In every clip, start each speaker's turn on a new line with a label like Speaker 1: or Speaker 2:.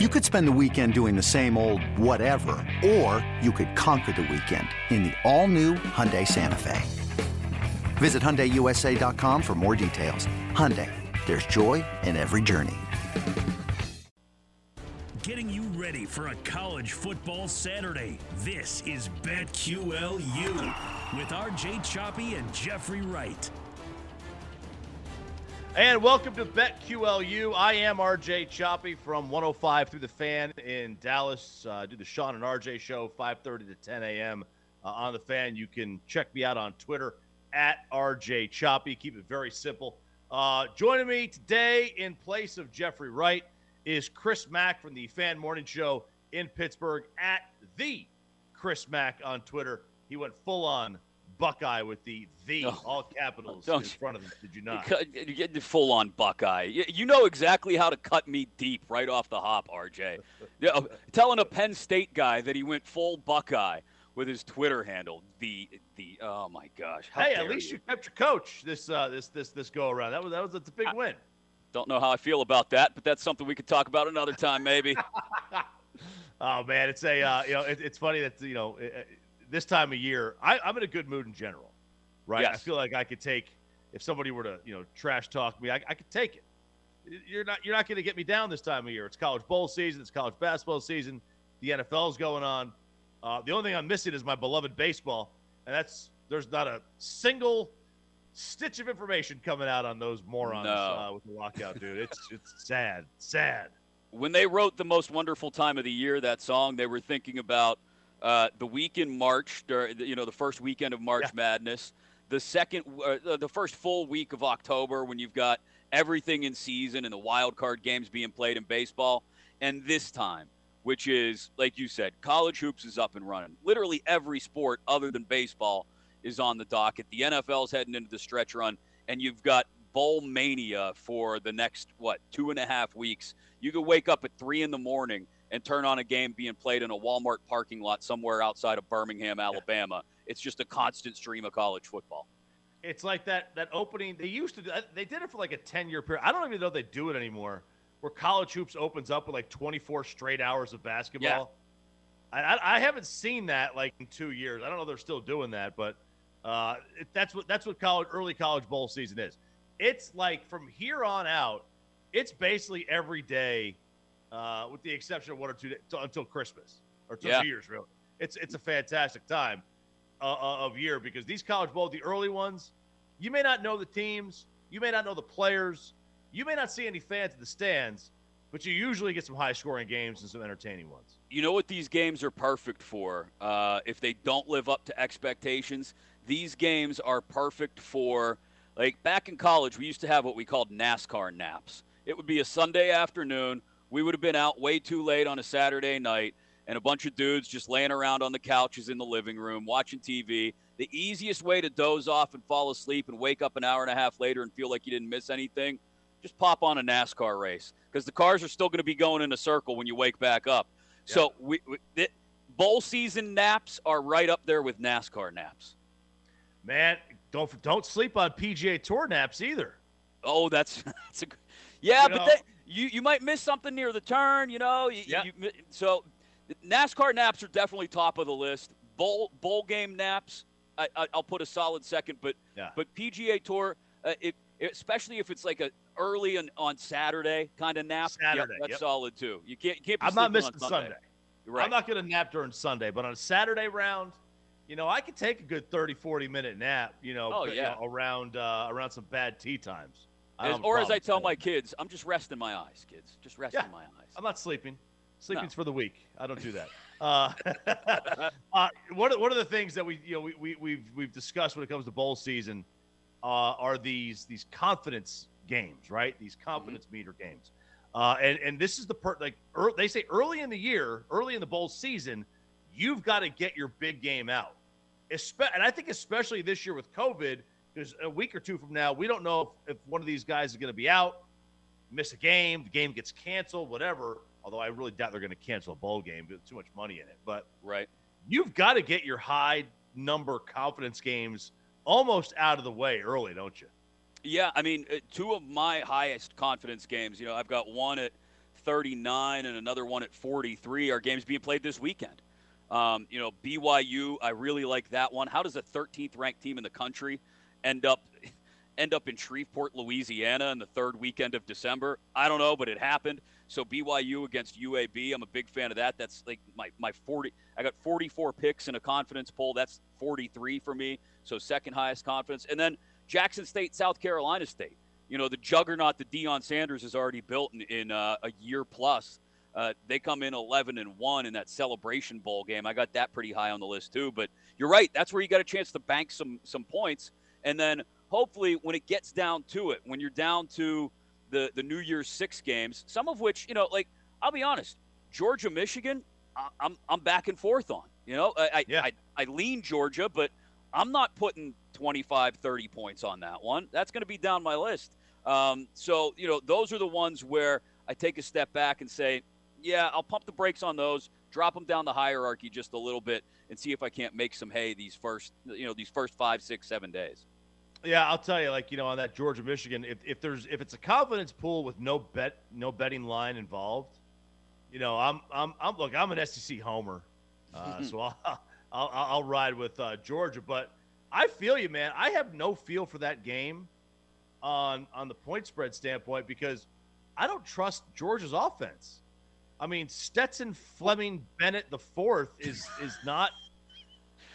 Speaker 1: You could spend the weekend doing the same old whatever, or you could conquer the weekend in the all-new Hyundai Santa Fe. Visit HyundaiUSA.com for more details. Hyundai, there's joy in every journey.
Speaker 2: Getting you ready for a college football Saturday. This is BetQLU with RJ Choppy and Jeffrey Wright.
Speaker 3: And welcome to BetQLU. I am RJ Choppy from 105 through the fan in Dallas. Uh, do the Shan and RJ show 5:30 to 10 a.m. Uh, on the fan. You can check me out on Twitter at RJ Choppy. Keep it very simple. Uh, joining me today in place of Jeffrey Wright is Chris Mack from the Fan Morning Show in Pittsburgh at the Chris Mack on Twitter. He went full on Buckeye with the the
Speaker 4: Oh,
Speaker 3: all capitals in front of him. Did you not?
Speaker 4: You're getting full on Buckeye. You, you know exactly how to cut me deep right off the hop, RJ. Uh, telling a Penn State guy that he went full Buckeye with his Twitter handle. The the oh my gosh.
Speaker 3: Hey, at least you kept your coach this uh, this this this go around. That was that was that's a big win.
Speaker 4: Don't know how I feel about that, but that's something we could talk about another time, maybe.
Speaker 3: Oh man, it's a uh, you know it, it's funny that you know uh, this time of year I, I'm in a good mood in general, right? I feel like I could take if somebody were to you know trash talk me, I, I could take it. You're not you're not going to get me down this time of year. It's college bowl season. It's college basketball season. The NFL's going on. Uh, the only thing I'm missing is my beloved baseball, and that's there's not a single stitch of information coming out on those morons
Speaker 4: No.
Speaker 3: uh, with the lockout, dude. It's it's sad, sad.
Speaker 4: when they wrote the most wonderful time of the year that song they were thinking about uh, the week in march you know the first weekend of march
Speaker 3: Yeah.
Speaker 4: madness the second uh, the- the first full week of october when you've got everything in season and the wild card games being played in baseball and this time which is like you said college hoops is up and running. Literally every sport other than baseball is on the docket. The nfl's heading into the stretch run and you've got bowl mania for the next what two and a half weeks. You could wake up at three in the morning and turn on a game being played in a Walmart parking lot somewhere outside of Birmingham, Alabama. It's just a constant stream of college football.
Speaker 3: It's like that that opening they used to do. They did it for like a ten year period. I don't even know if they do it anymore. Where college hoops opens up with like twenty four straight hours of basketball. I, I, I haven't seen that like in two years. I don't know if they're still doing that, but uh, it, that's what that's what college early college bowl season is. It's like from here on out, it's basically every day, uh, with the exception of one or two days until Christmas or two
Speaker 4: Yeah.
Speaker 3: Year's. Really, it's it's a fantastic time uh, uh, of year because these college bowl, the early ones, you may not know the teams, you may not know the players, you may not see any fans in the stands, but you usually get some high scoring games and some entertaining ones.
Speaker 4: You know what these games are perfect for? Uh, if they don't live up to expectations, these games are perfect for. Like back in college, we used to have what we called NASCAR naps. It would be a Sunday afternoon. We would have been out way too late on a Saturday night, and a bunch of dudes just laying around on the couches in the living room watching TV. The easiest way to doze off and fall asleep and wake up an hour and a half later and feel like you didn't miss anything, just pop on a NASCAR race because the cars are still going to be going in a circle when you wake back up. So we, we it, bowl season naps are right up there with NASCAR naps.
Speaker 3: Man, don't don't sleep on PGA Tour naps either.
Speaker 4: Oh, that's that's a, yeah,
Speaker 3: You
Speaker 4: but
Speaker 3: know-
Speaker 4: you you might miss something near the turn, you know. You,
Speaker 3: Yeah.
Speaker 4: you, so NASCAR naps are definitely top of the list. Bowl bowl game naps, I, I, I'll put a solid second, but
Speaker 3: Yeah.
Speaker 4: but PGA Tour, uh, it, especially if it's like a early on, on Saturday kind of nap, yeah,
Speaker 3: Saturday,
Speaker 4: that's
Speaker 3: yep.
Speaker 4: solid too. You can't you can't. Be
Speaker 3: I'm not missing
Speaker 4: on
Speaker 3: Sunday.
Speaker 4: You're right.
Speaker 3: I'm not going to nap during Sunday, but on a Saturday round, you know, I could take a good 30, 40 minute nap, you know,
Speaker 4: Oh,
Speaker 3: you
Speaker 4: yeah.
Speaker 3: know, around uh, around some bad tee times.
Speaker 4: As-
Speaker 3: don't have a
Speaker 4: or as I tell my kids, I'm just resting my eyes, kids. Just resting
Speaker 3: Yeah.
Speaker 4: my eyes.
Speaker 3: I'm not sleeping. Sleeping's
Speaker 4: No.
Speaker 3: for the weak. I don't do that. Uh, uh, one, of, one of the things that we you know we, we we've we've discussed when it comes to bowl season uh, are these these confidence games, right? These confidence meter games. Uh, and and this is the part like ear they say early in the year, early in the bowl season, you've got to get your big game out. Espe- and I think especially this year with COVID, because a week or two from now, we don't know if, if one of these guys is going to be out, miss a game, the game gets canceled, whatever. Although I really doubt they're going to cancel a bowl game, there's too much money in it. But
Speaker 4: Right.
Speaker 3: you've got to get your high number confidence games almost out of the way early, don't you?
Speaker 4: Yeah, I mean, uh, two of my highest confidence games. You know, I've got one at 39 and another one at 43 are games being played this weekend. Um, you know, BYU, I really like that one. How does a 13th ranked team in the country end up end up in Shreveport, Louisiana in the third weekend of December? I don't know, but it happened. So BYU against UAB, I'm a big fan of that. That's like my, my 40. I got 44 picks in a confidence poll. That's 43 for me. So second highest confidence. And then Jackson State, South Carolina State. You know, the juggernaut that Deion Sanders has already built in, in uh, a year plus. Uh, they come in 11 and 1 in that celebration bowl game. I got that pretty high on the list too. But you're right. That's where you got a chance to bank some some points. And then hopefully when it gets down to it, when you're down to the, the New Year's six games, some of which, you know, like I'll be honest, Georgia, Michigan, I, I'm, I'm back and forth on. You know, I, I,
Speaker 3: Yeah.
Speaker 4: I, I lean Georgia, but I'm not putting 25, 30 points on that one. That's going to be down my list. Um, so, you know, those are the ones where I take a step back and say, yeah, I'll pump the brakes on those, drop them down the hierarchy just a little bit, and see if I can't make some hay these first, you know, these first five, six, seven days.
Speaker 3: Yeah, I'll tell you, like you know, on that Georgia Michigan, if, if there's if it's a confidence pool with no bet, no betting line involved, you know, I'm I'm I'm look, I'm an SEC homer, uh, so I'll, I'll I'll ride with uh, Georgia. But I feel you, man. I have no feel for that game on on the point spread standpoint because I don't trust Georgia's offense. I mean, Stetson Fleming Bennett the fourth is is not.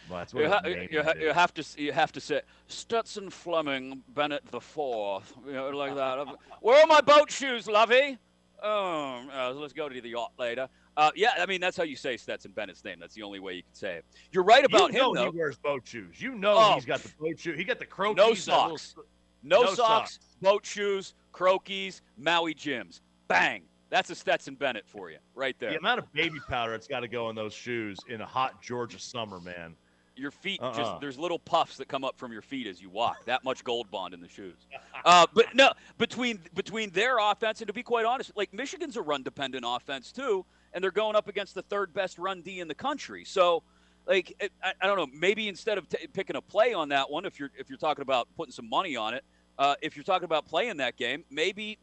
Speaker 3: Well, that's what
Speaker 4: You, ha- you, ha- you have to you have to say Stetson Fleming Bennett the fourth, you know, like that. Where are my boat shoes, lovey? Oh, uh, let's go to the yacht later. Uh, yeah, I mean that's how you say Stetson Bennett's name. That's the only way you can say it. You're right about
Speaker 3: you know
Speaker 4: him though.
Speaker 3: he wears boat shoes. You know
Speaker 4: Oh.
Speaker 3: he's got the boat shoe. He got the Croakies.
Speaker 4: No
Speaker 3: that little-
Speaker 4: socks. No,
Speaker 3: no
Speaker 4: socks,
Speaker 3: socks.
Speaker 4: boat shoes, Croakies, Maui Jims. Bang! That's a Stetson Bennett for you, right there.
Speaker 3: The amount of baby powder that's got to go in those shoes in a hot Georgia summer, man.
Speaker 4: Your feet
Speaker 3: Uh-uh.
Speaker 4: just there's little puffs that come up from your feet as you walk. That much gold bond in the shoes. Uh, but no, between between their offense and to be quite honest, like Michigan's a run dependent offense too, and they're going up against the third best run D in the country. So, like it- I, I don't know, maybe instead of t- picking a play on that one, if you're if you're talking about putting some money on it, uh, if you're talking about playing that game, maybe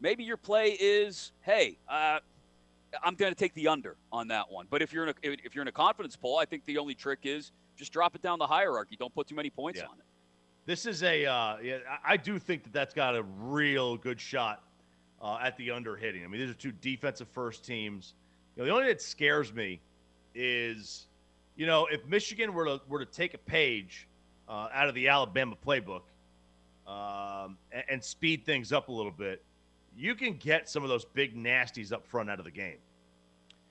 Speaker 4: maybe your play is hey. Uh, I'm going to take the under on that one. But if you're in a if you're in a confidence poll, I think the only trick is just drop it down the hierarchy. Don't put too many points
Speaker 3: Yeah.
Speaker 4: on it.
Speaker 3: This is a, uh, yeah, I do think that that's got a real good shot uh, at the under hitting. I mean, these are two defensive first teams. You know, the only thing that scares me is, you know, if Michigan were to were to take a page uh, out of the Alabama playbook um, and, and speed things up a little bit, you can get some of those big nasties up front out of the game.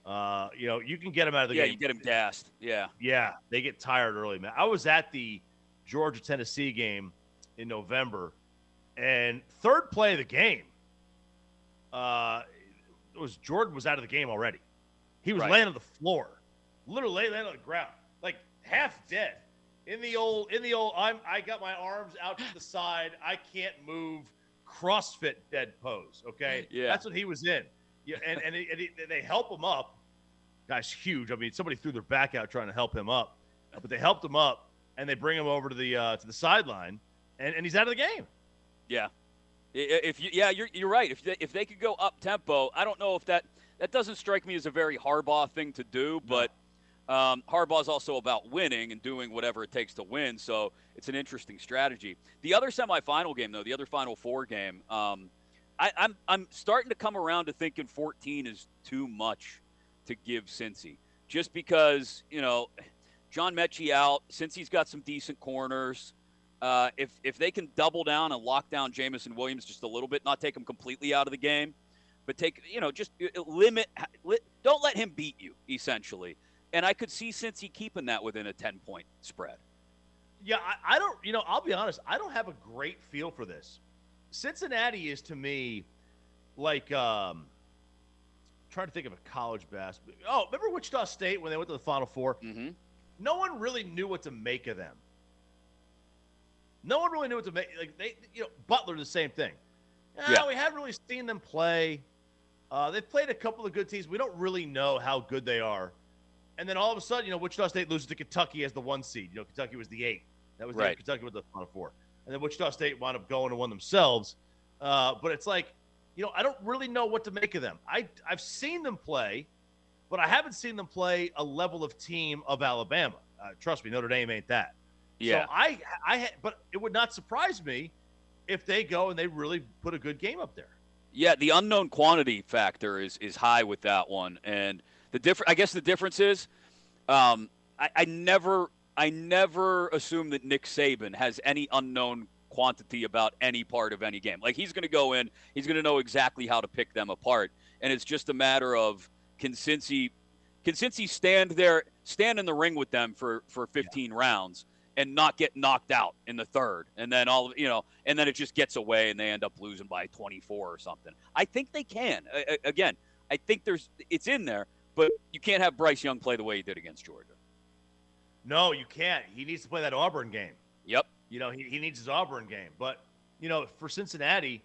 Speaker 3: Uh, you know, you can get them out of the
Speaker 4: yeah,
Speaker 3: game.
Speaker 4: Yeah, you get him gassed. Yeah.
Speaker 3: Yeah, they get tired early, man. I was at the Georgia Tennessee game in November, and third play of the game, uh, it was Jordan was out of the game already. He was
Speaker 4: Right.
Speaker 3: laying on the floor, literally laying on the ground, like half dead. In the old, in the old, I'm I got my arms out to the side. I can't move. CrossFit dead pose. Okay,
Speaker 4: Yeah.
Speaker 3: that's what he was in. Yeah, and and, it, and it- they help him up. Guy's huge. I mean, somebody threw their back out trying to help him up, but they helped him up and they bring him over to the uh, to the sideline, and, and he's out of the game.
Speaker 4: Yeah. If you, yeah, you're, you're right. If they, if they could go up tempo, I don't know if that that doesn't strike me as a very Harbaugh thing to do, but um, Harbaugh's also about winning and doing whatever it takes to win. So it's an interesting strategy. The other semifinal game, though, the other Final Four game, um, I, I'm I'm starting to come around to thinking 14 is too much to give Cincy, just because you know John Metchie out, since he's got some decent corners. Uh, if if they can double down and lock down Jameson Williams just a little bit, not take him completely out of the game, but take you know just uh, limit, don't let him beat you essentially. And I could see Cincy keeping that within a ten point spread.
Speaker 3: Yeah, I, I don't. You know, I'll be honest. I don't have a great feel for this. Cincinnati is to me like um, trying to think of a college basketball. Oh, remember Wichita State when they went to the Final Four?
Speaker 4: Mm-hmm.
Speaker 3: No one really knew what to make of them. No one really knew what to make. Like they, you know, Butler the same thing. Ah,
Speaker 4: Yeah.
Speaker 3: we haven't really seen them play. Uh, they've played a couple of good teams. We don't really know how good they are. And then all of a sudden, you know, Wichita State loses to Kentucky as the one seed. You know, Kentucky was the eight. That was
Speaker 4: Right.
Speaker 3: Kentucky with the Final Four. And then Wichita State wound up going and won themselves. Uh, but it's like you know, I don't really know what to make of them. I I've seen them play, but I haven't seen them play a level of team of Alabama. Uh, trust me, Notre Dame ain't that.
Speaker 4: Yeah.
Speaker 3: So I I but it would not surprise me if they go and they really put a good game up there.
Speaker 4: Yeah, the unknown quantity factor is is high with that one, and the different. I guess the difference is, um, I, I never I never assume that Nick Saban has any unknown quantity about any part of any game. Like he's going to go in, he's going to know exactly how to pick them apart, and it's just a matter of can Cincy, can Cincy stand there, stand in the ring with them for for 15 yeah. rounds and not get knocked out in the third, and then all you know, and then it just gets away and they end up losing by 24 or something. I think they can. I, again, I think there's it's in there, but you can't have Bryce Young play the way he did against Georgia.
Speaker 3: No, you can't. He needs to play that Auburn game.
Speaker 4: Yep.
Speaker 3: You know, he, he needs his Auburn game. But, you know, for Cincinnati,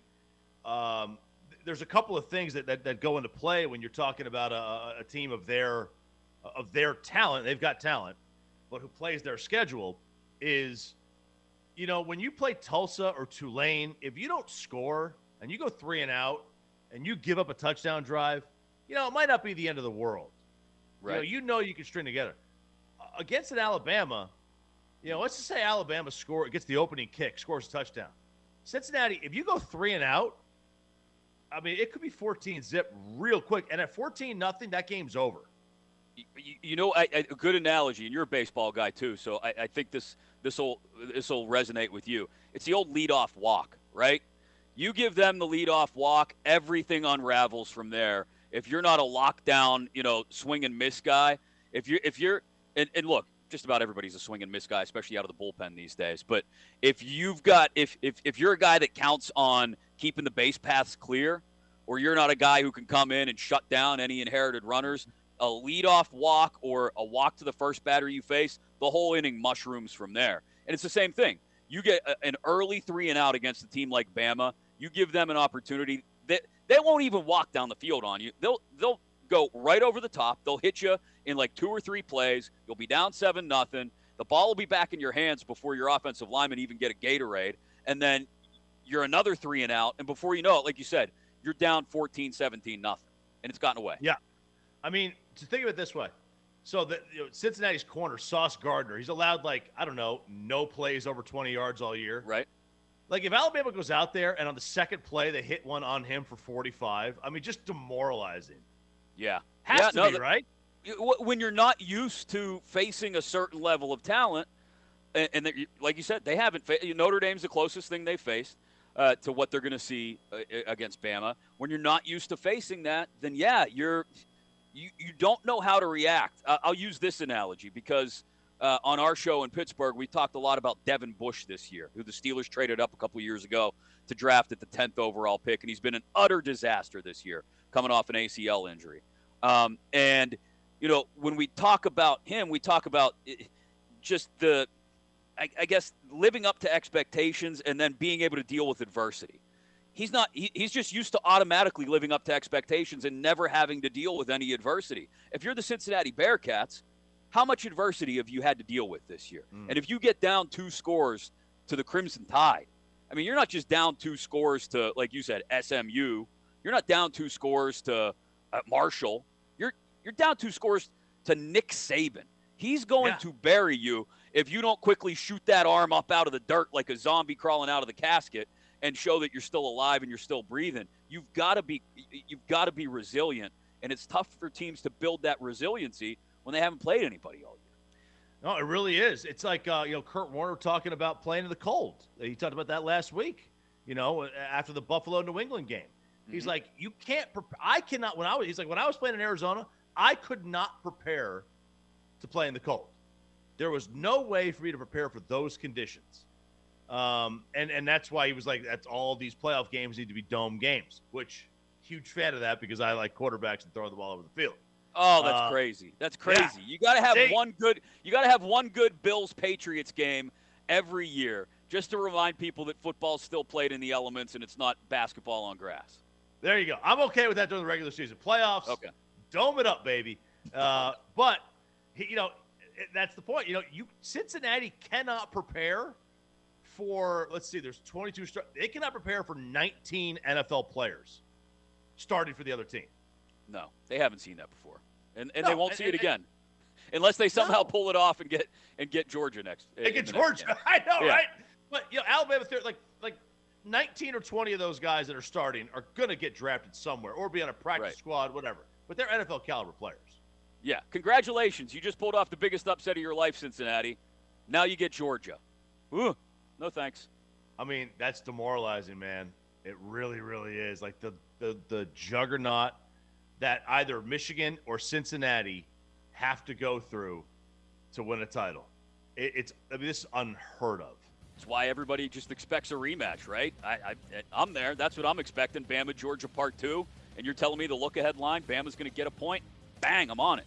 Speaker 3: um, there's a couple of things that, that, that, go into play when you're talking about a, a team of their of their talent. They've got talent, but who plays their schedule is, you know, when you play Tulsa or Tulane, if you don't score and you go three and out and you give up a touchdown drive, you know, it might not be the end of the world. Right. You know, you, know you can string together. Against an Alabama, you know, let's just say Alabama score gets the opening kick, scores a touchdown. Cincinnati, if you go three and out, I mean, it could be 14 zip real quick. And at 14 nothing, that game's over.
Speaker 4: You, you know, a good analogy, and you're a baseball guy too, so I, I think this this will this will resonate with you. It's the old leadoff walk, right? You give them the leadoff walk, everything unravels from there. If you're not a lockdown, you know, swing and miss guy, if you're if you're and, and look, just about everybody's a swing and miss guy, especially out of the bullpen these days. But if you've got if if if you're a guy that counts on keeping the base paths clear, or you're not a guy who can come in and shut down any inherited runners, a leadoff walk or a walk to the first batter you face, the whole inning mushrooms from there. And it's the same thing. You get a, an early three and out against a team like Bama. You give them an opportunity that they, they won't even walk down the field on you. They'll they'll go right over the top. They'll hit you in like two or three plays. You'll be down seven nothing. The ball will be back in your hands before your offensive lineman even get a Gatorade, and then you're another three and out. And before you know it, like you said, you're down 14, 17 nothing, and it's gotten away.
Speaker 3: Yeah, I mean, to think of it this way. So the you know, Cincinnati's corner, Sauce Gardner, he's allowed like I don't know, no plays over 20 yards all year.
Speaker 4: Right.
Speaker 3: Like if Alabama goes out there and on the second play they hit one on him for 45, I mean, just demoralizing.
Speaker 4: Yeah.
Speaker 3: Has
Speaker 4: yeah,
Speaker 3: to
Speaker 4: no,
Speaker 3: be, right?
Speaker 4: When you're not used to facing a certain level of talent, and, and like you said, they haven't. Notre Dame's the closest thing they faced uh, to what they're going to see uh, against Bama. When you're not used to facing that, then yeah, you're you you don't know how to react. Uh, I'll use this analogy because. Uh, on our show in Pittsburgh, we talked a lot about Devin Bush this year, who the Steelers traded up a couple years ago to draft at the 10th overall pick, and he's been an utter disaster this year, coming off an ACL injury. Um, and you know, when we talk about him, we talk about just the, I, I, guess, living up to expectations and then being able to deal with adversity. He's not. He, he's just used to automatically living up to expectations and never having to deal with any adversity. If you're the Cincinnati Bearcats, how much adversity have you had to deal with this year? Mm. And if you get down two scores to the Crimson Tide, I mean, you're not just down two scores to, like you said, SMU. You're not down two scores to uh, Marshall. You're you're down two scores to Nick Saban. He's going yeah. to bury you if you don't quickly shoot that arm up out of the dirt like a zombie crawling out of the casket and show that you're still alive and you're still breathing. You've got to be you've got to be resilient, and it's tough for teams to build that resiliency when they haven't played anybody all year.
Speaker 3: No, it really is. It's like uh, you know Kurt Warner talking about playing in the cold. He talked about that last week. You know, after the Buffalo New England game. He's mm-hmm. like, you can't. I cannot. When I was, he's like, when I was playing in Arizona, I could not prepare to play in the cold. There was no way for me to prepare for those conditions. Um, and and that's why he was like, that's all these playoff games need to be dome games. Which huge fan of that because I like quarterbacks and throwing the ball over the field.
Speaker 4: Oh, that's uh, crazy. That's crazy. Yeah. You got to have they, one good. You got to have one good Bills Patriots game every year, just to remind people that football's still played in the elements and it's not basketball on grass.
Speaker 3: There you go. I'm okay with that during the regular season. Playoffs,
Speaker 4: okay.
Speaker 3: Dome it up, baby. Uh, but, you know, that's the point. You know, you Cincinnati cannot prepare for, let's see, there's 22. They cannot prepare for 19 NFL players. starting for the other team.
Speaker 4: No, they haven't seen that before, and and
Speaker 3: No,
Speaker 4: they won't
Speaker 3: and-
Speaker 4: see it
Speaker 3: and-
Speaker 4: again, unless they somehow
Speaker 3: No.
Speaker 4: pull it off and get and get Georgia next.
Speaker 3: They get
Speaker 4: the
Speaker 3: Georgia. I know,
Speaker 4: Yeah.
Speaker 3: right? But you know, Alabama, like like 19 or 20 of those guys that are starting are going to get drafted somewhere or be on a practice
Speaker 4: Right.
Speaker 3: squad, whatever. But they're NFL caliber players.
Speaker 4: Yeah, congratulations! You just pulled off the biggest upset of your life, Cincinnati. Now you get Georgia. Ooh, no thanks.
Speaker 3: I mean, that's demoralizing, man. It really, really is. Like the the the juggernaut that either Michigan or Cincinnati have to go through to win a title. It, it's I mean, this is unheard of.
Speaker 4: It's why everybody just expects a rematch, right? I, I, I'm there. That's what I'm expecting. Bama, Georgia, part two. And you're telling me the look-ahead line, Bama's going to get a point? Bang, I'm on it.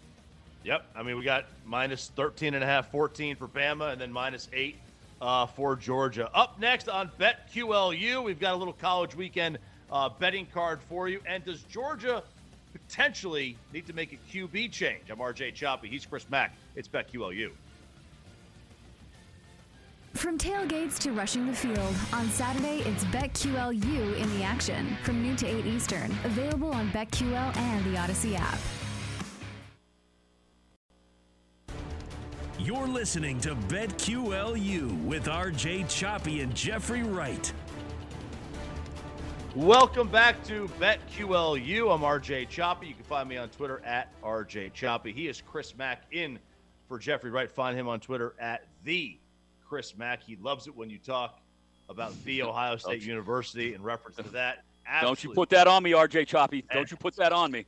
Speaker 3: Yep. I mean, we got minus 13 and a half, 14 for Bama, and then minus eight uh, for Georgia. Up next on BetQLU, we've got a little college weekend uh, betting card for you. And does Georgia potentially need to make a QB change? I'm RJ Choppy. He's Chris Mack. It's BetQLU.
Speaker 5: From tailgates to rushing the field, on Saturday it's BetQLU in the action from noon to 8 Eastern. Available on BetQL and the Odyssey app.
Speaker 2: You're listening to BetQLU with RJ Choppy and Jeffrey Wright.
Speaker 3: Welcome back to BetQLU. I'm RJ Choppy. You can find me on Twitter at RJ Choppy. He is Chris Mack in for Jeffrey Wright. Find him on Twitter at the Chris Mack. He loves it when you talk about the Ohio State University in reference to that.
Speaker 4: Don't you put that on me, RJ Choppy. Don't you put that on me.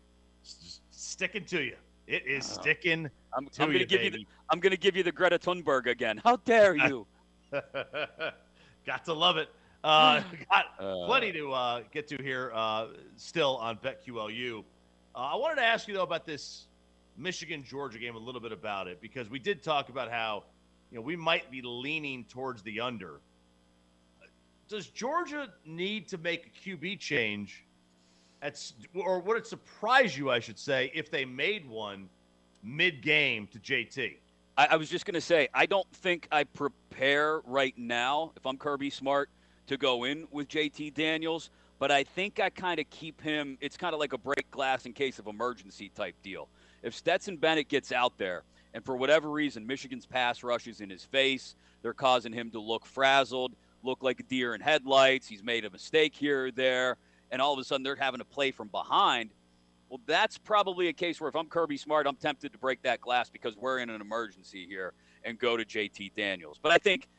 Speaker 3: Sticking to you. It is sticking
Speaker 4: I'm,
Speaker 3: to
Speaker 4: I'm going
Speaker 3: you,
Speaker 4: to give you. The, I'm going to give you the Greta Thunberg again. How dare you?
Speaker 3: got to love it. Uh, got
Speaker 4: Uh.
Speaker 3: plenty to uh, get to here uh, still on BetQLU. Uh, I wanted to ask you though about this Michigan Georgia game a little bit about it because we did talk about how you know we might be leaning towards the under. Does Georgia need to make a QB change? At, or would it surprise you, I should say, if they made one mid-game to JT?
Speaker 4: I, I was just going to say, I don't think I prepare right now, if I'm Kirby Smart, to go in with JT Daniels, but I think I kind of keep him. It's kind of like a break glass in case of emergency type deal. If Stetson Bennett gets out there, and for whatever reason, Michigan's pass rush is in his face, they're causing him to look frazzled, look like a deer in headlights. He's made a mistake here or there, and all of a sudden they're having to play from behind. Well, that's probably a case where if I'm Kirby Smart, I'm tempted to break that glass because we're in an emergency here and go to JT Daniels. But I think,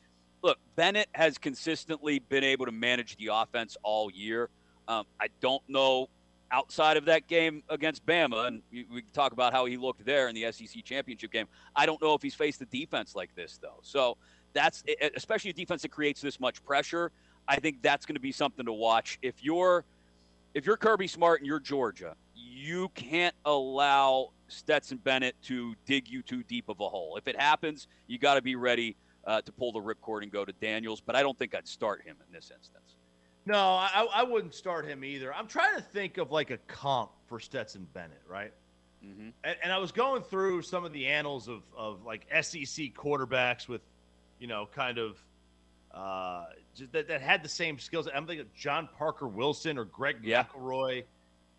Speaker 4: look, Bennett has consistently been able to manage the offense all year. Um, I don't know outside of that game against Bama, and we, talk about how he looked there in the SEC championship game. I don't know if he's faced a defense like this, though. So that's especially a defense that creates this much pressure. I think that's going to be something to watch. If you're if you're Kirby Smart and you're Georgia, you can't allow Stetson Bennett to dig you too deep of a hole. If it happens, you got to be ready uh, to pull the ripcord and go to Daniels. But I don't think I'd start him in this instance.
Speaker 3: No, I, I wouldn't start him either. I'm trying to think of like a comp for Stetson Bennett, right?
Speaker 4: hmm
Speaker 3: And, and I was going through some of the annals of, of like SEC quarterbacks with, you know, kind of uh, just that, that had the same skills. I'm thinking of John Parker Wilson or Greg
Speaker 4: Yeah.
Speaker 3: McElroy.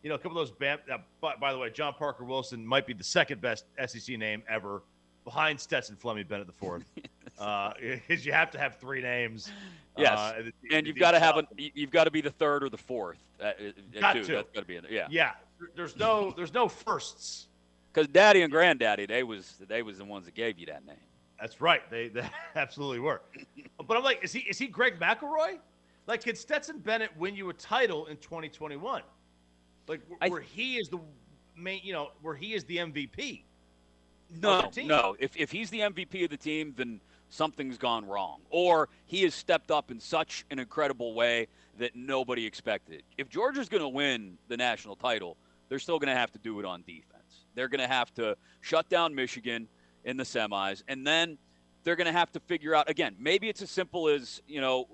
Speaker 3: You know, a couple of those. Bam, uh, by, by the way, John Parker Wilson might be the second best SEC name ever, behind Stetson Fleming Bennett the fourth. Because you have to have three names.
Speaker 4: Yes.
Speaker 3: uh, in the-
Speaker 4: And you've got to have a, you've got to be the third or the fourth. Uh, uh,
Speaker 3: Got
Speaker 4: too.
Speaker 3: to.
Speaker 4: That's got to be in there. Yeah.
Speaker 3: Yeah, there's no there's no firsts.
Speaker 4: Because Daddy and Granddaddy, they was they was the ones that gave you that name.
Speaker 3: That's right. They, they absolutely were. But I'm like, is he is he Greg McElroy? Like, could Stetson Bennett win you a title in 2021? Like, wh-
Speaker 4: I-
Speaker 3: where he is the main, you know, where he is the MVP.
Speaker 4: No, no. If, if he's the MVP of the team, then something's gone wrong. Or he has stepped up in such an incredible way that nobody expected. If Georgia's going to win the national title, they're still going to have to do it on defense. They're going to have to shut down Michigan in the semis, and then they're going to have to figure out again. Maybe it's as simple as you know,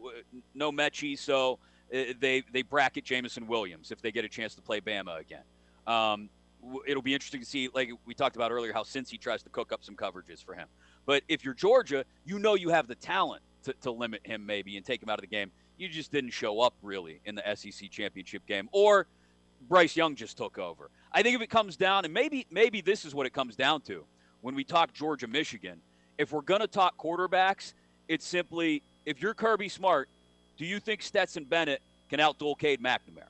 Speaker 4: no Metchie, so uh, they they bracket Jameson Williams if they get a chance to play Bama again. Um, it'll be interesting to see, like we talked about earlier, how Cincy tries to cook up some coverages for him. But if you're Georgia, you know you have the talent to, to limit him maybe and take him out of the game. You just didn't show up really in the SEC championship game, or Bryce Young just took over. I think if it comes down, and maybe maybe this is what it comes down to when we talk Georgia Michigan. If we're to talk quarterbacks, it's simply if you're Kirby Smart, do you think Stetson Bennett can outduel Cade McNamara?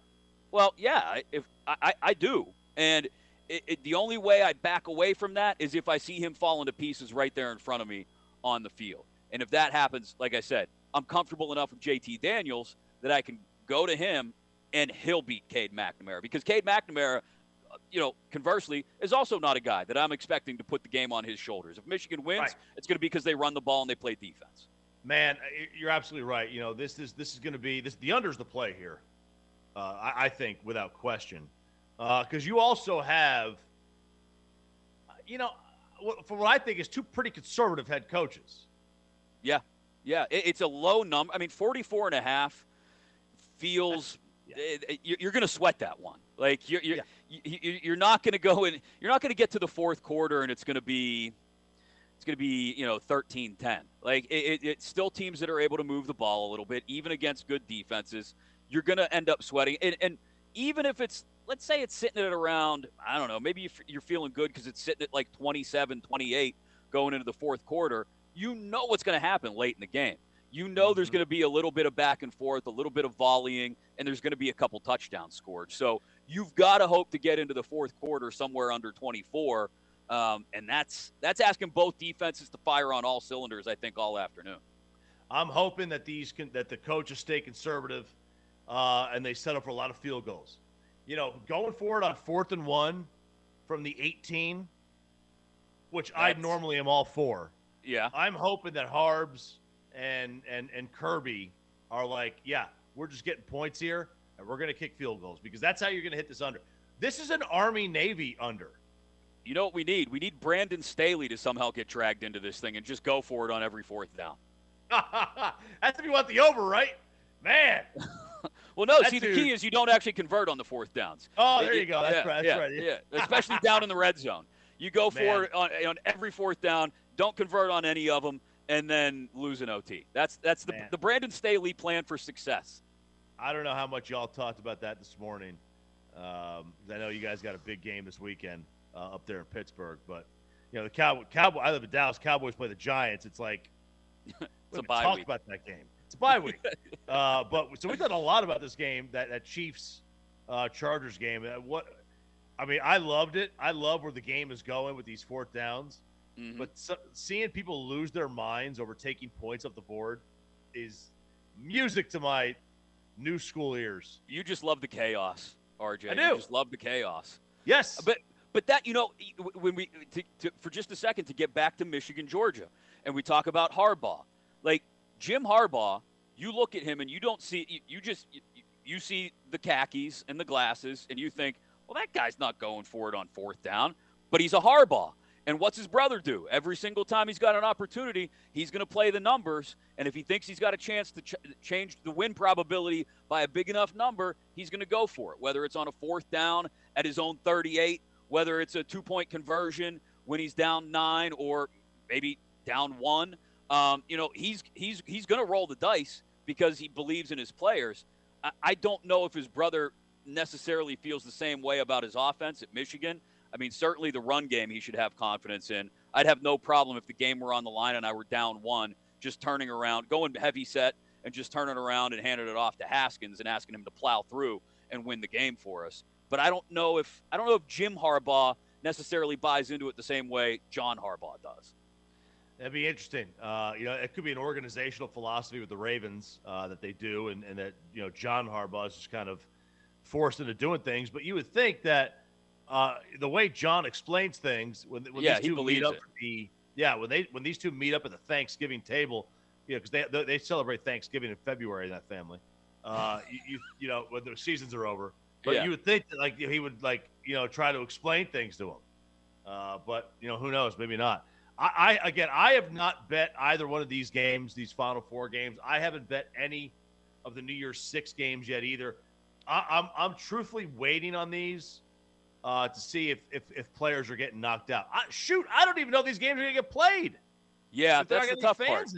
Speaker 4: Well, yeah, if I, I do, and it, it, the only way I back away from that is if I see him falling to pieces right there in front of me on the field. And if that happens, like I said, I'm comfortable enough with JT Daniels that I can go to him and he'll beat Cade McNamara because Cade McNamara, uh, you know, conversely, is also not a guy that I'm expecting to put the game on his shoulders. If Michigan wins, right. it's going to be because they run the ball and they play defense.
Speaker 3: Man, you're absolutely right. You know, this is this is going to be this the under's the play here. Uh, I, I, think without question, because uh, you also have, you know, for what I think is two pretty conservative head coaches.
Speaker 4: Yeah, yeah, it, it's a low number. I mean, 44 and a half feels yeah. it, you're going to sweat that one. Like you're you're, yeah. you're not going to go in. You're not going to get to the fourth quarter and it's going to be it's going to be you know 13-10. Like it, it, it's still teams that are able to move the ball a little bit, even against good defenses. You're going to end up sweating, and, and even if it's let's say it's sitting at around I don't know, maybe you're feeling good because it's sitting at like 27, 28 going into the fourth quarter you know what's going to happen late in the game. You know there's mm-hmm. going to be a little bit of back and forth, a little bit of volleying, and there's going to be a couple touchdowns scored. So you've got to hope to get into the fourth quarter somewhere under 24, um, and that's that's asking both defenses to fire on all cylinders. I think all afternoon.
Speaker 3: I'm hoping that these can, that the coaches stay conservative, uh, and they set up for a lot of field goals. You know, going forward on fourth and one from the 18, which that's, I normally am all for.
Speaker 4: Yeah.
Speaker 3: I'm hoping that Harbs and and and Kirby are like, yeah, we're just getting points here and we're going to kick field goals because that's how you're going to hit this under. This is an Army Navy under.
Speaker 4: You know what we need? We need Brandon Staley to somehow get dragged into this thing and just go for it on every fourth down.
Speaker 3: that's if you want the over, right? Man.
Speaker 4: well, no. see, dude. the key is you don't actually convert on the fourth downs.
Speaker 3: Oh, there it, you go. That's
Speaker 4: yeah,
Speaker 3: right. That's
Speaker 4: yeah,
Speaker 3: right.
Speaker 4: Yeah. Especially down in the red zone. You go for on, on every fourth down don't convert on any of them, and then lose an OT. That's that's the, the Brandon Staley plan for success.
Speaker 3: I don't know how much y'all talked about that this morning. Um, I know you guys got a big game this weekend uh, up there in Pittsburgh, but you know the Cowboy. Cowboy. I live in Dallas. Cowboys play the Giants. It's like
Speaker 4: it's a bye
Speaker 3: talk
Speaker 4: week.
Speaker 3: about that game. It's a bye week. uh, but so we thought a lot about this game, that that Chiefs uh, Chargers game. Uh, what I mean, I loved it. I love where the game is going with these fourth downs. Mm-hmm. But so, seeing people lose their minds over taking points off the board is music to my new school ears.
Speaker 4: You just love the chaos, RJ.
Speaker 3: I do.
Speaker 4: You just love the chaos.
Speaker 3: Yes.
Speaker 4: But but that you know when we to, to, for just a second to get back to Michigan, Georgia, and we talk about Harbaugh, like Jim Harbaugh, you look at him and you don't see you, you just you, you see the khakis and the glasses and you think, well, that guy's not going for it on fourth down, but he's a Harbaugh. And what's his brother do? Every single time he's got an opportunity, he's going to play the numbers. And if he thinks he's got a chance to ch- change the win probability by a big enough number, he's going to go for it. Whether it's on a fourth down at his own 38, whether it's a two point conversion when he's down nine or maybe down one. Um, you know, he's he's he's going to roll the dice because he believes in his players. I, I don't know if his brother necessarily feels the same way about his offense at Michigan. I mean, certainly the run game he should have confidence in. I'd have no problem if the game were on the line and I were down one, just turning around, going heavy set, and just turning around and handing it off to Haskins and asking him to plow through and win the game for us. But I don't know if I don't know if Jim Harbaugh necessarily buys into it the same way John Harbaugh does.
Speaker 3: That'd be interesting. Uh, you know, it could be an organizational philosophy with the Ravens uh, that they do, and, and that you know John Harbaugh is just kind of forced into doing things. But you would think that uh, the way John explains things when, when
Speaker 4: yeah,
Speaker 3: these two
Speaker 4: meet
Speaker 3: up the yeah when they when these two meet up at the Thanksgiving table, you know, because they they celebrate Thanksgiving in February in that family. Uh, you, you, you know when the seasons are over, but
Speaker 4: yeah.
Speaker 3: you would think that like he would like you know try to explain things to him. Uh, but you know who knows, maybe not. I, I again, I have not bet either one of these games, these Final Four games. I haven't bet any of the New Year's Six games yet either. I, I'm I'm truthfully waiting on these uh, to see if, if, if players are getting knocked out. I, shoot, I don't even know these games are going to get played.
Speaker 4: Yeah, that's the tough part.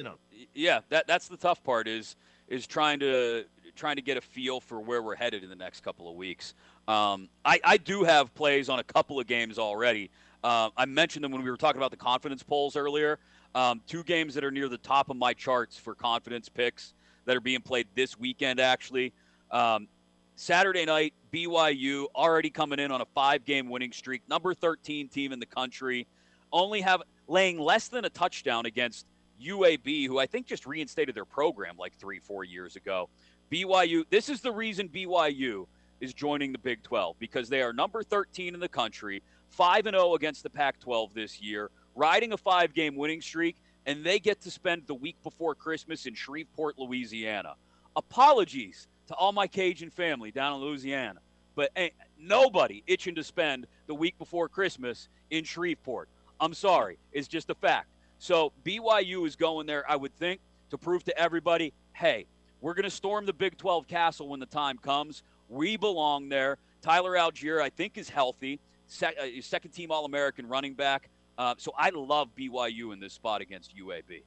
Speaker 4: Yeah, that that's the tough part is is trying to trying to get a feel for where we're headed in the next couple of weeks. Um, I, I do have plays on a couple of games already. Uh, I mentioned them when we were talking about the confidence polls earlier. Um, two games that are near the top of my charts for confidence picks that are being played this weekend, actually. Um, Saturday night, BYU already coming in on a five game winning streak, number 13 team in the country, only have laying less than a touchdown against UAB, who I think just reinstated their program like three, four years ago. BYU, this is the reason BYU is joining the Big 12 because they are number 13 in the country, 5 and 0 against the Pac 12 this year, riding a five game winning streak, and they get to spend the week before Christmas in Shreveport, Louisiana. Apologies to all my Cajun family down in Louisiana, but ain't nobody itching to spend the week before Christmas in Shreveport. I'm sorry, it's just a fact. So BYU is going there, I would think, to prove to everybody hey, we're going to storm the Big 12 castle when the time comes. We belong there. Tyler Allgeier, I think, is healthy. Se- uh, second team All American running back. Uh, so I love BYU in this spot against UAB.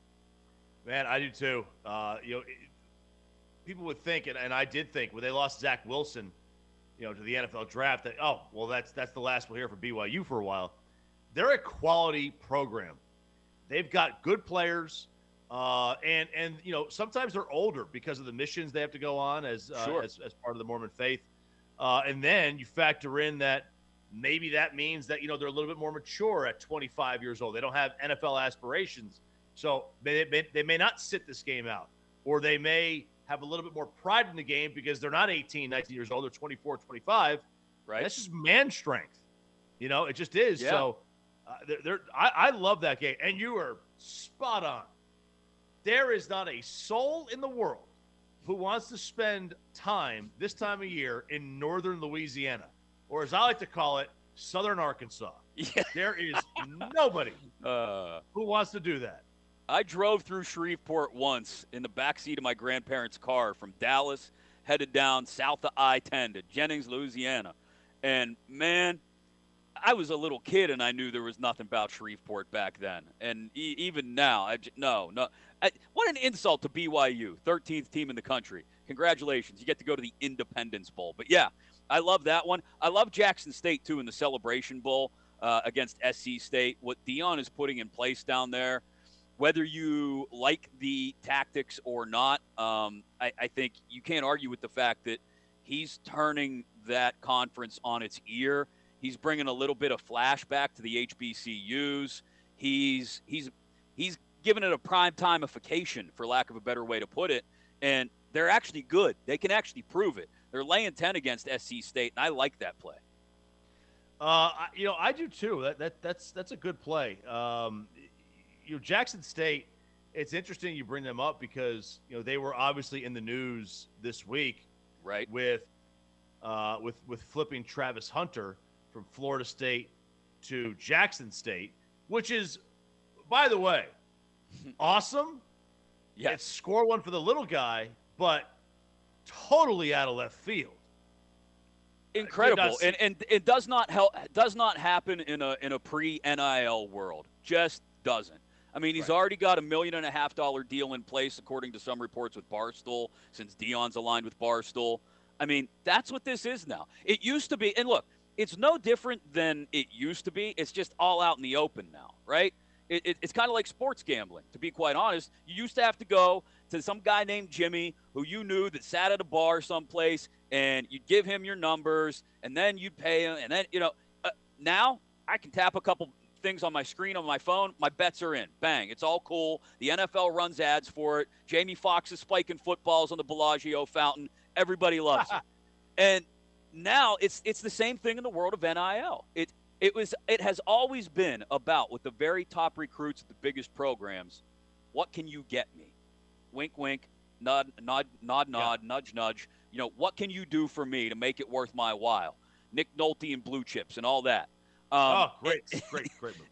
Speaker 3: Man, I do too. Uh, you know, it, people would think, and, and I did think, when they lost Zach Wilson, you know, to the NFL draft, that oh, well, that's that's the last we'll hear from BYU for a while. They're a quality program. They've got good players, uh, and and you know sometimes they're older because of the missions they have to go on as uh,
Speaker 4: Sure.
Speaker 3: as, as part of the Mormon faith. Uh, and then you factor in that maybe that means that you know they're a little bit more mature at 25 years old. They don't have NFL aspirations, so they may, they may not sit this game out, or they may have a little bit more pride in the game because they're not 18, 19 years old. They're 24, 25.
Speaker 4: Right?
Speaker 3: That's just man strength. You know, it just is.
Speaker 4: Yeah.
Speaker 3: So uh, they're, they're, I, I love that game. And you are spot on. There is not a soul in the world who wants to spend time this time of year in northern Louisiana, or as I like to call it, southern Arkansas.
Speaker 4: Yeah.
Speaker 3: There is nobody
Speaker 4: Uh,
Speaker 3: who wants to do that.
Speaker 4: I drove through Shreveport once in the backseat of my grandparents' car from Dallas, headed down south of I 10 to Jennings, Louisiana. And man, I was a little kid and I knew there was nothing about Shreveport back then. And e- even now, I j- no, no. I, what an insult to BYU, 13th team in the country. Congratulations. You get to go to the Independence Bowl. But yeah, I love that one. I love Jackson State too in the Celebration Bowl uh, against SC State. What Deion is putting in place down there whether you like the tactics or not, um, I, I think you can't argue with the fact that he's turning that conference on its ear. He's bringing a little bit of flashback to the HBCUs. He's he's he's giving it a prime timeification, for lack of a better way to put it. And they're actually good. They can actually prove it. They're laying ten against SC State, and I like that play.
Speaker 3: Uh, you know, I do too. That, that that's that's a good play. Um, you know, Jackson State. It's interesting you bring them up because you know they were obviously in the news this week
Speaker 4: Right?
Speaker 3: with uh, with with flipping Travis Hunter from Florida State to Jackson State, which is, by the way, awesome.
Speaker 4: Yes.
Speaker 3: It's score one for the little guy, but totally out of left field.
Speaker 4: incredible. and and it does not help does not happen in a in a pre NIL world. Just doesn't. I mean he's
Speaker 3: Right.
Speaker 4: already got a million and a half dollar deal in place according to some reports with Barstool since Deion's aligned with Barstool. I mean that's what this is now. It used to be and look it's no different than it used to be. It's just all out in the open now right? It, it, it's kind of like sports gambling to be quite honest. You used to have to go to some guy named Jimmy who you knew that sat at a bar someplace and you'd give him your numbers and then you'd pay him and then you know uh, now I can tap a couple things on my screen on my phone my bets are in. Bang it's all cool. The NFL runs ads for it. Jamie Foxx is spiking footballs on the Bellagio fountain. Everybody loves it. And now it's it's the same thing in the world of NIL it it was it has always been about with the very top recruits at the biggest programs what can you get me wink wink nod nod nod nod nudge nudge. You know what can you do for me to make it worth my while? Nick nolte and blue chips and all that. Um,
Speaker 3: oh, great, great, great movie.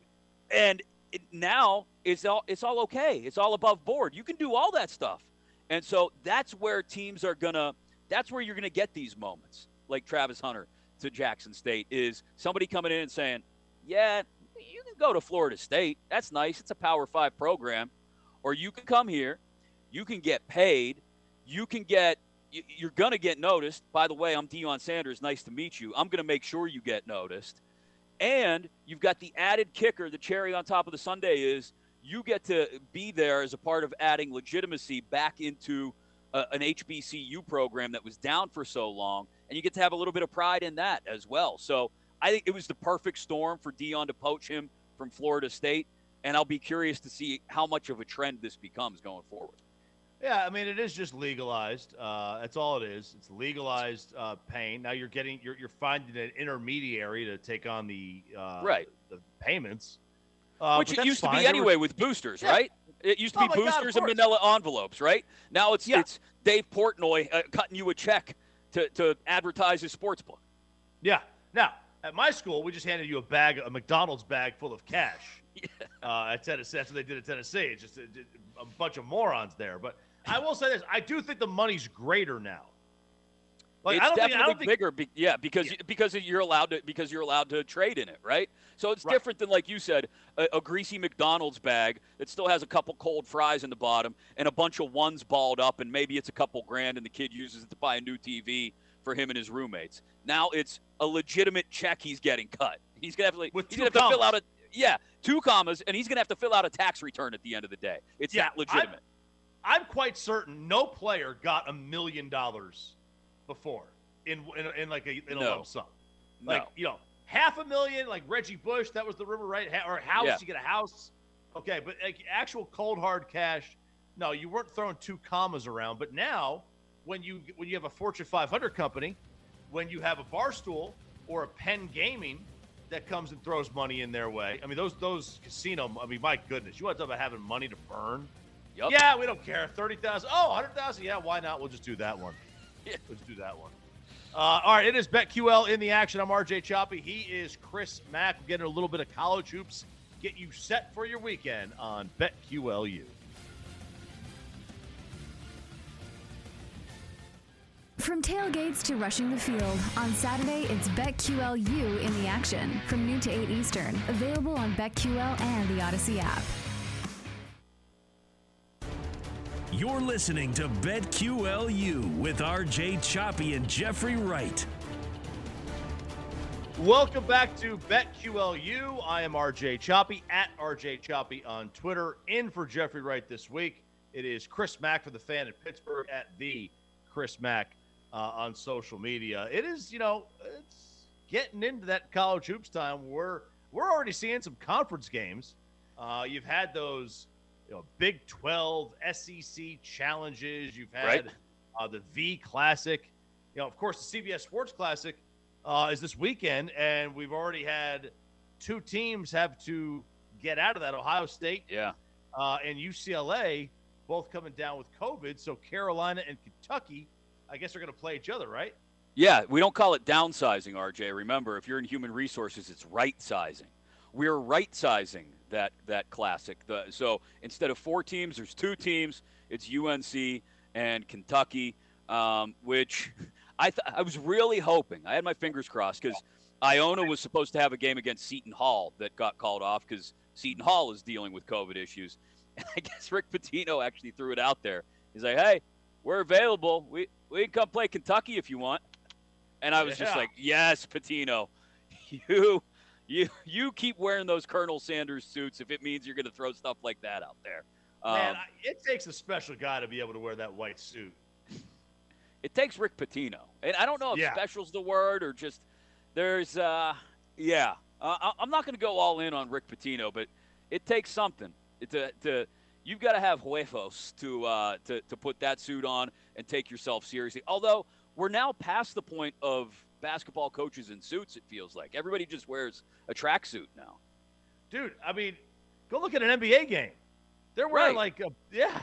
Speaker 4: and it, now it's all it's all okay. It's all above board. You can do all that stuff. And so that's where teams are gonna that's where you're gonna get these moments like travis hunter to jackson state is somebody coming in and saying yeah you can go to florida state. That's nice. It's a power five program. Or you can come here you can get paid you can get you're going to get noticed. By the way, I'm Deion Sanders. Nice to meet you. I'm going to make sure you get noticed. And you've got the added kicker, the cherry on top of the sundae is you get to be there as a part of adding legitimacy back into a, an HBCU program that was down for so long. And you get to have a little bit of pride in that as well. So I think it was the perfect storm for Deion to poach him from Florida State. And I'll be curious to see how much of a trend this becomes going forward.
Speaker 3: Yeah, I mean it is just legalized. Uh, that's all it is. It's legalized uh, pain. Now you're getting you're, you're finding an intermediary to take on the uh,
Speaker 4: right
Speaker 3: the payments, uh,
Speaker 4: which it used fine. to be anyway with boosters, yeah. right? It used to
Speaker 3: oh
Speaker 4: be boosters God, and manila envelopes, right? Now it's yeah. it's Dave Portnoy uh, cutting you a check to, to advertise his sports book.
Speaker 3: Yeah. Now at my school, we just handed you a bag, a McDonald's bag full of cash. Yeah. Uh, at Tennessee, that's what they did at Tennessee. It's just a, a bunch of morons there, but I will say this: I do think the money's greater now.
Speaker 4: Like, it's definitely think, bigger, be, yeah, because yeah. because you're allowed to because you're allowed to trade in it, right? So it's right. different than like you said, a, a, greasy McDonald's bag that still has a couple cold fries in the bottom and a bunch of ones balled up, and maybe it's a couple grand, and the kid uses it to buy a new TV for him and his roommates. Now it's a legitimate check he's getting cut. He's gonna have to,
Speaker 3: With
Speaker 4: he's gonna have to fill out a yeah two commas, and he's gonna have to fill out a tax return at the end of the day. It's yeah, that legitimate.
Speaker 3: I'm quite certain no player got a million dollars before in, in, in like a, in a no. lump sum. Like,
Speaker 4: no.
Speaker 3: you know, half a million, like Reggie Bush, that was the rumor, right? Or a house,
Speaker 4: yeah.
Speaker 3: you get a house. Okay, but like actual cold hard cash, no, you weren't throwing two commas around. But now, when you when you have a Fortune 500 company, when you have a Barstool or a Penn Gaming that comes and throws money in their way, I mean those those casino, I mean my goodness, you want to talk about having money to burn?
Speaker 4: Yep.
Speaker 3: Yeah, we don't care. 30,000. Oh, 100,000. Yeah, why not? We'll just do that one. Yeah. Let's do that one. Uh, all right, it is BetQL in the action. I'm RJ Choppy. He is Chris Mack. We're getting a little bit of college hoops. Get you set for your weekend on BetQLU.
Speaker 5: From tailgates to rushing the field, on Saturday it's BetQLU in the action from noon to 8 Eastern. Available on BetQL and the Audacy app.
Speaker 2: You're listening to BetQLU with RJ Choppy and Jeffrey Wright.
Speaker 3: Welcome back to BetQLU. I am RJ Choppy at RJ Choppy on Twitter. In for Jeffrey Wright this week. It is Chris Mack for the fan in Pittsburgh at the Chris Mack uh, on social media. It is, you know, it's getting into that college hoops time. We're we're already seeing some conference games. Uh, you've had those you know, Big 12, SEC challenges. You've had
Speaker 4: right.
Speaker 3: uh, the V Classic. You know, of course, the CBS Sports Classic uh, is this weekend, and we've already had two teams have to get out of that. Ohio State,
Speaker 4: yeah,
Speaker 3: uh, and UCLA both coming down with COVID. So Carolina and Kentucky, I guess, are going to play each other, right?
Speaker 4: Yeah, we don't call it downsizing, RJ. Remember, if you're in human resources, it's right sizing. We're right sizing that that classic. The, so instead of four teams, there's two teams. It's UNC and Kentucky, um, which I th- I was really hoping. I had my fingers crossed because Iona was supposed to have a game against Seton Hall that got called off because Seton Hall is dealing with COVID issues. And I guess Rick Pitino actually threw it out there. He's like, "Hey, we're available. We we can come play Kentucky if you want." And I was yeah. just like, "Yes, Pitino, you you you keep wearing those Colonel Sanders suits if it means you're going to throw stuff like that out there.
Speaker 3: Um, Man, it takes a special guy to be able to wear that white suit.
Speaker 4: It takes Rick Pitino, and I don't know if yeah. "special's" the word or just there's uh yeah. Uh, I'm not going to go all in on Rick Pitino, but it takes something to to you've got to have huevos to uh to to put that suit on and take yourself seriously. Although we're now past the point of basketball coaches in suits. It feels like everybody just wears a tracksuit now.
Speaker 3: Dude, I mean, go look at an NBA game. They're wearing
Speaker 4: right.
Speaker 3: like a yeah.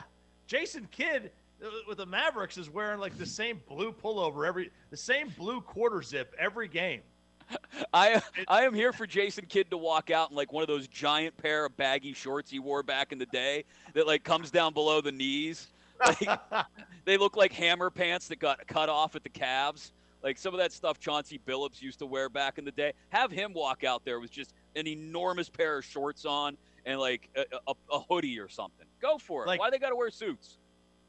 Speaker 3: Jason Kidd uh, with the Mavericks is wearing like the same blue pullover every the same blue quarter zip every game.
Speaker 4: I I am here for Jason Kidd to walk out in like one of those giant pair of baggy shorts he wore back in the day that like comes down below the knees. Like, they look like hammer pants that got cut off at the calves. Like some of that stuff Chauncey Billups used to wear back in the day. Have him walk out there with just an enormous pair of shorts on and like a, a, a hoodie or something. Go for it. Like, Why they got to wear suits?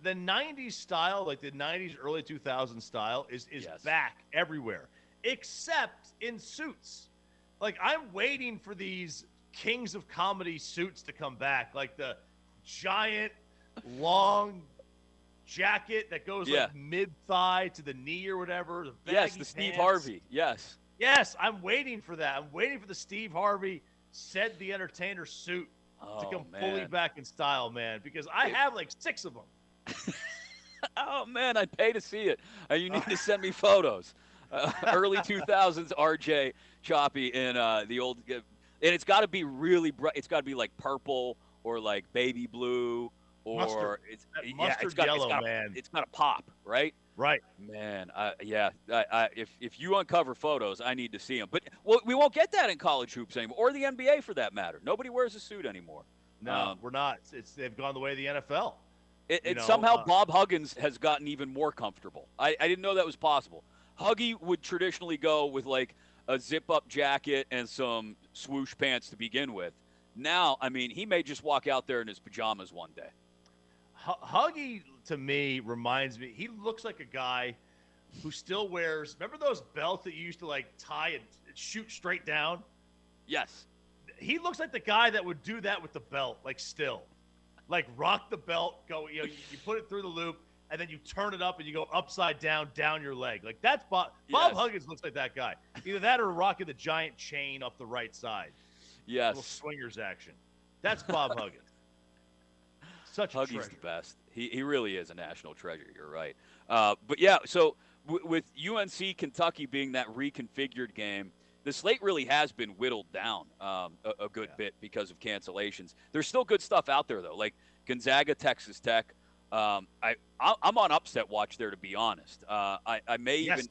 Speaker 3: the '90s style, like the '90s, early 2000s style, is is
Speaker 4: Yes.
Speaker 3: back everywhere, except in suits. Like I'm waiting for these kings of comedy suits to come back, like the giant, long jacket that goes
Speaker 4: Yeah.
Speaker 3: like mid thigh to the knee or whatever. The
Speaker 4: yes, the Steve
Speaker 3: pants.
Speaker 4: Harvey. Yes.
Speaker 3: Yes, I'm waiting for that. I'm waiting for the Steve Harvey said the entertainer suit
Speaker 4: Oh,
Speaker 3: to come fully back in style, man. Because I have like six of them.
Speaker 4: Oh man, I'd pay to see it. Uh, you need to send me photos. Uh, early 2000s RJ Choppy in uh, the old, and it's got to be really bright. It's got to be like purple or like baby blue or
Speaker 3: Mustard.
Speaker 4: it's
Speaker 3: That
Speaker 4: yeah, it's got,
Speaker 3: yellow,
Speaker 4: it's got,
Speaker 3: man.
Speaker 4: It's got a pop, right?
Speaker 3: Right.
Speaker 4: Man, I, yeah. I, I, if if you uncover photos, I need to see them. But well, we won't get that in college hoops anymore, or the NBA for that matter. Nobody wears a suit anymore.
Speaker 3: No,
Speaker 4: Um,
Speaker 3: we're not. It's, they've gone the way of the NFL.
Speaker 4: It, and
Speaker 3: know,
Speaker 4: somehow
Speaker 3: uh,
Speaker 4: Bob Huggins has gotten even more comfortable. I, I didn't know that was possible. Huggy would traditionally go with like a zip up jacket and some swoosh pants to begin with. Now, I mean, he may just walk out there in his pajamas one day.
Speaker 3: Huggy to me reminds me. He looks like a guy who still wears. Remember those belts that you used to like tie and shoot straight down?
Speaker 4: Yes.
Speaker 3: He looks like the guy that would do that with the belt, like still, like rock the belt, go. You know, you, you put it through the loop, and then you turn it up and you go upside down down your leg. Like that's Bob. Bob
Speaker 4: Yes.
Speaker 3: Huggins looks like that guy. Either that or rocking the giant chain up the right side. Little
Speaker 4: Yes.
Speaker 3: swingers action. That's Bob Huggins. Such
Speaker 4: Huggy's the best. He, he really is a national treasure. You're right. Uh, but yeah, so w- with UNC Kentucky being that reconfigured game, the slate really has been whittled down um, a, a good
Speaker 3: Yeah.
Speaker 4: bit because of cancellations. There's still good stuff out there though, like Gonzaga, Texas Tech. Um, I I- I'm on upset watch there to be honest. Uh, I I may
Speaker 3: Yes.
Speaker 4: even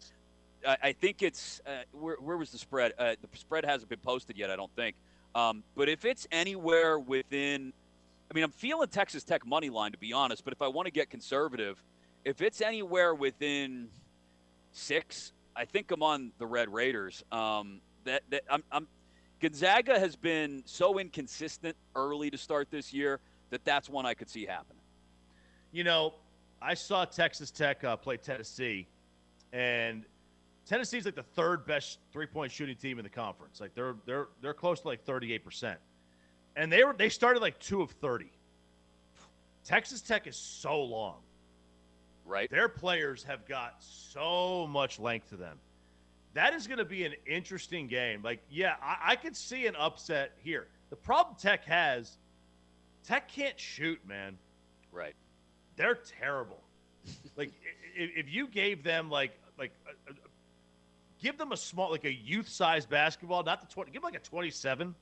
Speaker 4: I, I think it's uh, where where was the spread? Uh, the spread hasn't been posted yet. I don't think. Um, but if it's anywhere within, I mean, I'm feeling Texas Tech money line to be honest. But if I want to get conservative, if it's anywhere within six, I think I'm on the Red Raiders. Um, that that I'm, I'm Gonzaga has been so inconsistent early to start this year that that's one I could see happening.
Speaker 3: You know, I saw Texas Tech uh, play Tennessee, and Tennessee's like the third best three-point shooting team in the conference. Like they're they're they're close to like 38 percent, and they were they started like two of 30. Texas Tech is so long.
Speaker 4: Right?
Speaker 3: Their players have got so much length to them. That is going to be an interesting game. Like, yeah, I, I could see an upset here. The problem Tech has, Tech can't shoot, man.
Speaker 4: Right.
Speaker 3: They're terrible. like, i- i- if you gave them like like a, a, give them a small like a youth size basketball, not the twenty, give them like a twenty seven,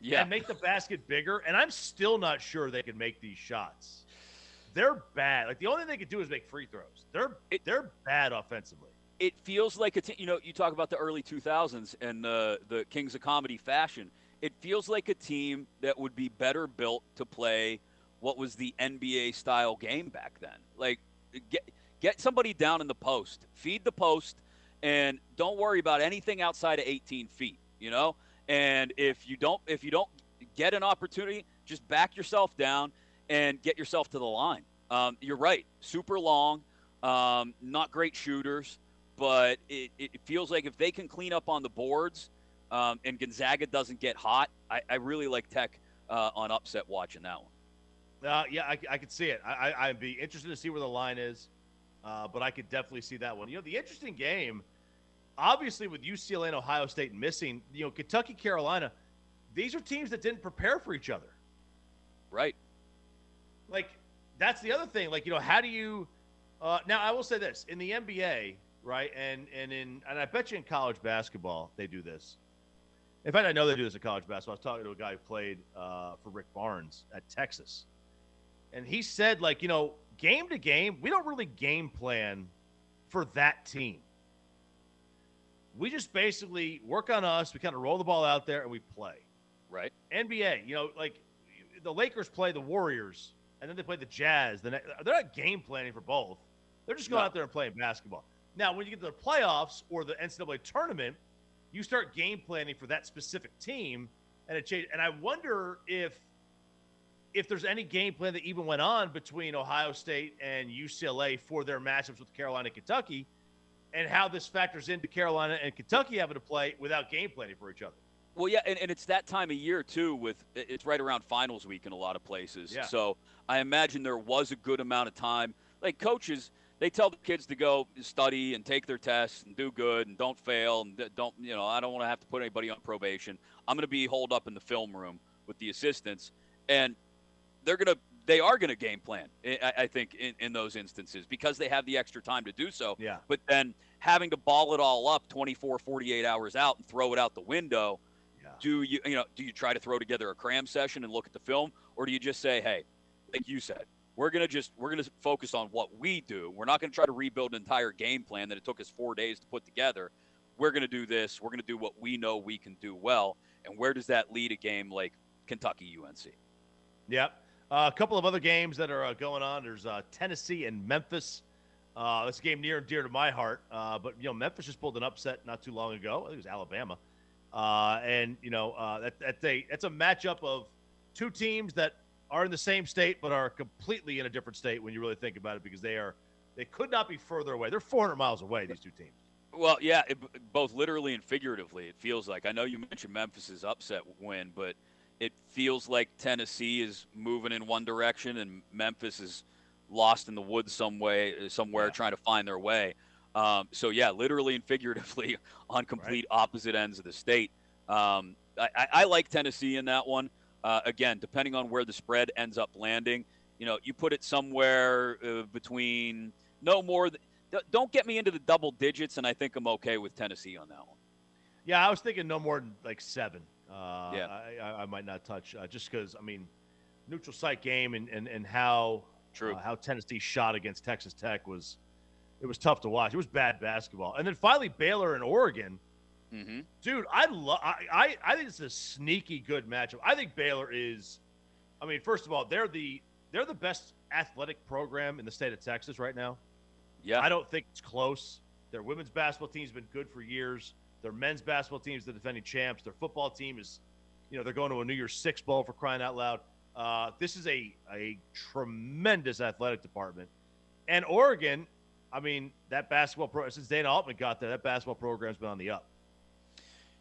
Speaker 4: Yeah.
Speaker 3: and make the basket bigger. And I'm still not sure they can make these shots. They're bad. Like the only thing they could do is make free throws. They're
Speaker 4: It-
Speaker 3: they're bad offensively.
Speaker 4: it feels like a t- you know you talk about the early 2000s and the the Kings of Comedy fashion. It feels like a team that would be better built to play what was the NBA style game back then. Like get get somebody down in the post, feed the post, and don't worry about anything outside of 18 feet. You know, and if you don't if you don't get an opportunity, just back yourself down and get yourself to the line. Um, you're right, super long, um, not great shooters but it, it feels like if they can clean up on the boards um, and Gonzaga doesn't get hot, I, I really like Tech uh, on upset watching that one.
Speaker 3: Uh, yeah, I, I could see it. I, I, I'd be interested to see where the line is, uh, but I could definitely see that one. You know, the interesting game, obviously, with UCLA and Ohio State missing, you know, Kentucky, Carolina, these are teams that didn't prepare for each other.
Speaker 4: Right.
Speaker 3: Like, that's the other thing. Like, you know, how do you? Uh, now, I will say this: in the NBA, right, and and in and I bet you in college basketball they do this. In fact, I know they do this in college basketball. I was talking to a guy who played uh, for Rick Barnes at Texas, and he said, like, you know, game to game, we don't really game plan for that team. We just basically work on us. We kind of roll the ball out there and we play.
Speaker 4: Right.
Speaker 3: NBA, you know, like the Lakers play the Warriors and then they play the Jazz. The they're not game planning for both. They're just going
Speaker 4: No.
Speaker 3: out there and playing basketball. Now, when you get to the playoffs or the NCAA tournament, you start game planning for that specific team, and it changes. And I wonder if if there's any game plan that even went on between Ohio State and UCLA for their matchups with Carolina Kentucky, and how this factors into Carolina and Kentucky having to play without game planning for each other.
Speaker 4: Well, yeah, and, and it's that time of year too. With it's right around finals week in a lot of places,
Speaker 3: Yeah.
Speaker 4: so I imagine there was a good amount of time. Like coaches, they tell the kids to go study and take their tests and do good and don't fail and don't you know I don't want to have to put anybody on probation. I'm going to be holed up in the film room with the assistants, and they're gonna they are gonna game plan. I, I- I think in, in those instances because they have the extra time to do so.
Speaker 3: Yeah.
Speaker 4: But then having to ball it all up 24, 48 hours out and throw it out the window
Speaker 3: Yeah.
Speaker 4: do you you know do you try to throw together a cram session and look at the film or do you just say hey like you said we're going to just we're going to focus on what we do we're not going to try to rebuild an entire game plan that it took us 4 days to put together we're going to do this we're going to do what we know we can do well and where does that lead a game like Kentucky UNC
Speaker 3: Yep. Uh, a couple of other games that are uh, going on. There's uh, Tennessee and Memphis. Uh, this game near and dear to my heart. Uh, but you know, Memphis just pulled an upset not too long ago. I think it was Alabama. Uh, and you know, that, that's a that's a matchup of two teams that are in the same state but are completely in a different state when you really think about it because they are they could not be further away. They're 400 miles away. These two teams.
Speaker 4: Well, yeah, it, both literally and figuratively, it feels like. I know you mentioned Memphis's upset win, but it feels like Tennessee is moving in one direction and Memphis is lost in the woods some way, somewhere,
Speaker 3: Yeah.
Speaker 4: trying to find their way. Um, so yeah, literally and figuratively on complete opposite ends of the state. Um, I, I, I like Tennessee in that one. Uh, again, depending on where the spread ends up landing, you know, you put it somewhere uh, between no more. Th- don't get me into the double digits, and I think I'm okay with Tennessee on that one.
Speaker 3: Yeah, I was thinking no more than like seven. Uh,
Speaker 4: Yeah.
Speaker 3: I, I, might not touch uh, just because I mean, neutral site game and and, and how
Speaker 4: True.
Speaker 3: uh, how Tennessee shot against Texas Tech was it was tough to watch. It was bad basketball, and then finally Baylor and Oregon.
Speaker 4: Mm-hmm.
Speaker 3: Dude, I love. I, I I think it's a sneaky good matchup. I think Baylor is. I mean, first of all, they're the they're the best athletic program in the state of Texas right now.
Speaker 4: Yeah.
Speaker 3: I don't think it's close. Their women's basketball team's been good for years. Their men's basketball team's the defending champs. Their football team is, you know, they're going to a New Year's Six bowl for crying out loud. Uh, this is a a tremendous athletic department, and Oregon. I mean, that basketball pro since Dana Altman got there, that basketball program's been on the up.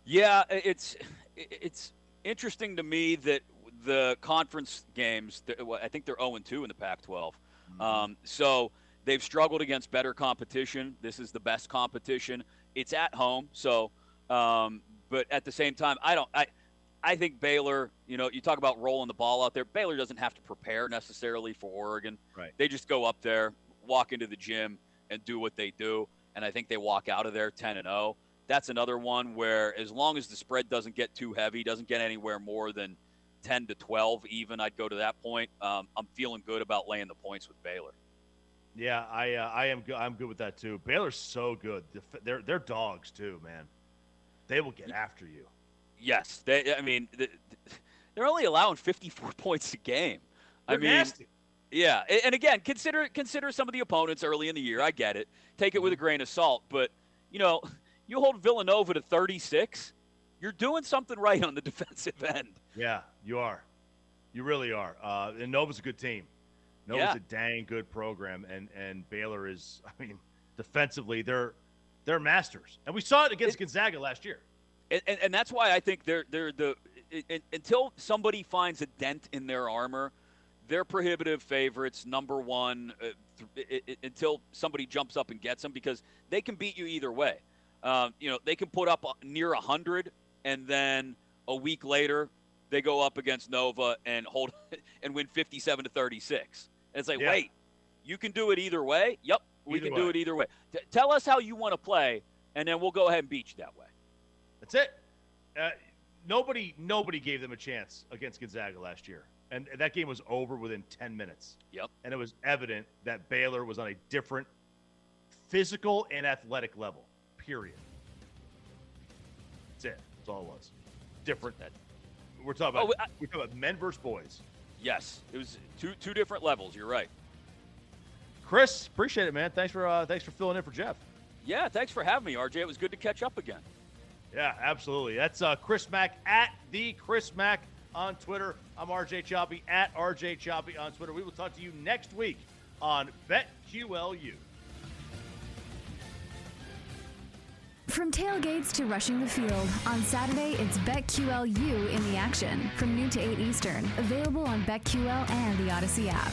Speaker 4: Yeah, it's it's interesting to me that the conference games. I think they're 0 2 in the Pac-12. Um, so they've struggled against better competition. This is the best competition. It's at home, so. Um, but at the same time, I don't. I I think Baylor. You know, you talk about rolling the ball out there. Baylor doesn't have to prepare necessarily for Oregon.
Speaker 3: Right.
Speaker 4: They just go up there, walk into the gym, and do what they do. And I think they walk out of there 10 and 0 that's another one where as long as the spread doesn't get too heavy, doesn't get anywhere more than 10 to 12 even, I'd go to that point. Um, I'm feeling good about laying the points with Baylor.
Speaker 3: Yeah, I uh, I am good. I'm good with that too. Baylor's so good. They're they're dogs too, man. They will get after you.
Speaker 4: Yes, they. I mean, th- th- they're only allowing 54 points a game. I
Speaker 3: They're
Speaker 4: mean,
Speaker 3: nasty.
Speaker 4: yeah, and again, consider consider some of the opponents early in the year. I get it. Take it with a grain of salt, but you know, you hold Villanova to 36, you're doing something right on the defensive end.
Speaker 3: Yeah, you are. You really are. Uh, and Nova's a good team. Nova's
Speaker 4: Yeah.
Speaker 3: a dang good program, and and Baylor is. I mean, defensively, they're they're masters, and we saw it against Gonzaga last year.
Speaker 4: and, and, and that's why I think they're they're the i- i- until somebody finds a dent in their armor, they're prohibitive favorites, number one, uh, th- i- i- until somebody jumps up and gets them because they can beat you either way. Um, you know, they can put up uh, near hundred, and then a week later they go up against Nova and hold and win fifty-seven to thirty-six. And it's like,
Speaker 3: Yeah.
Speaker 4: wait, you can do it either way. Yep, we
Speaker 3: Either
Speaker 4: can do it either way. T- tell us how you want to play, and then we'll go ahead and beat you that way.
Speaker 3: That's it. Uh, nobody nobody gave them a chance against Gonzaga last year, and that game was over within ten minutes.
Speaker 4: Yep.
Speaker 3: And it was evident that Baylor was on a different physical and athletic level. Period. That's it. That's all it was. Different. We're talking about
Speaker 4: Oh, I-
Speaker 3: we're talking about men versus boys.
Speaker 4: Yes, it was two two different levels. You're right.
Speaker 3: Chris, appreciate it, man. Thanks for uh, thanks for filling in for Jeff.
Speaker 4: Yeah, thanks for having me, RJ. It was good to catch up again.
Speaker 3: Yeah, absolutely. That's uh, Chris Mack at the Chris Mack on Twitter. I'm RJ Choppy at RJ Choppy on Twitter. We will talk to you next week on BetQLU.
Speaker 5: From tailgates to rushing the field, on Saturday it's BetQLU in the action from noon to 8 Eastern. Available on BetQL and the Audacy app.